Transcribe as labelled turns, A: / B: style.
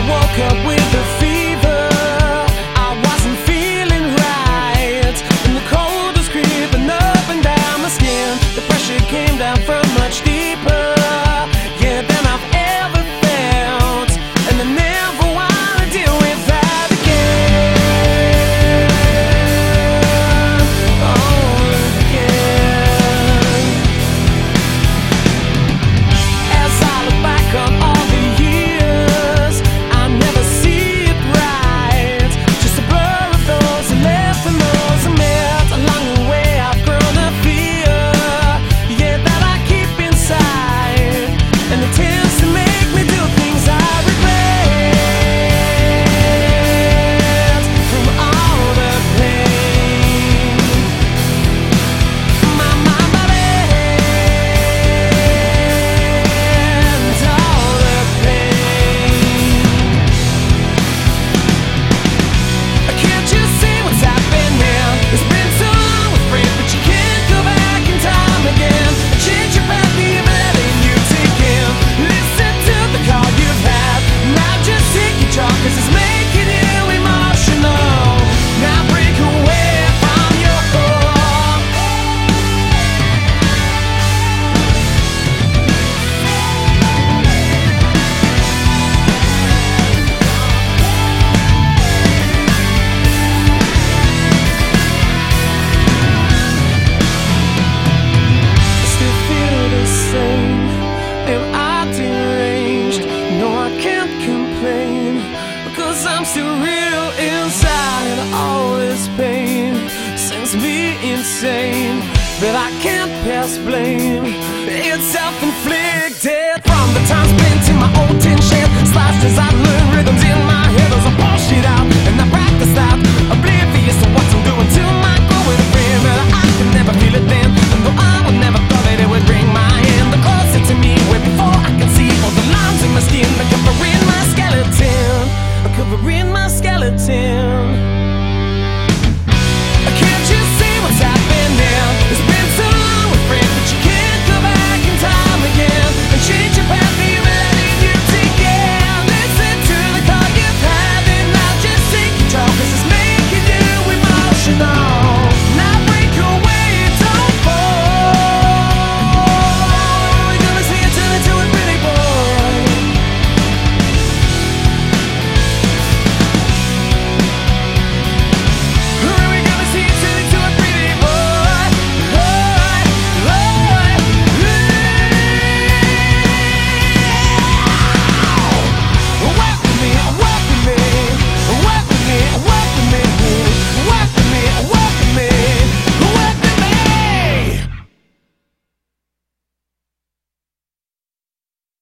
A: I woke up with still real inside all this pain. Sends me insane But I can't pass blame. It's self-inflicted. From the time spent in my old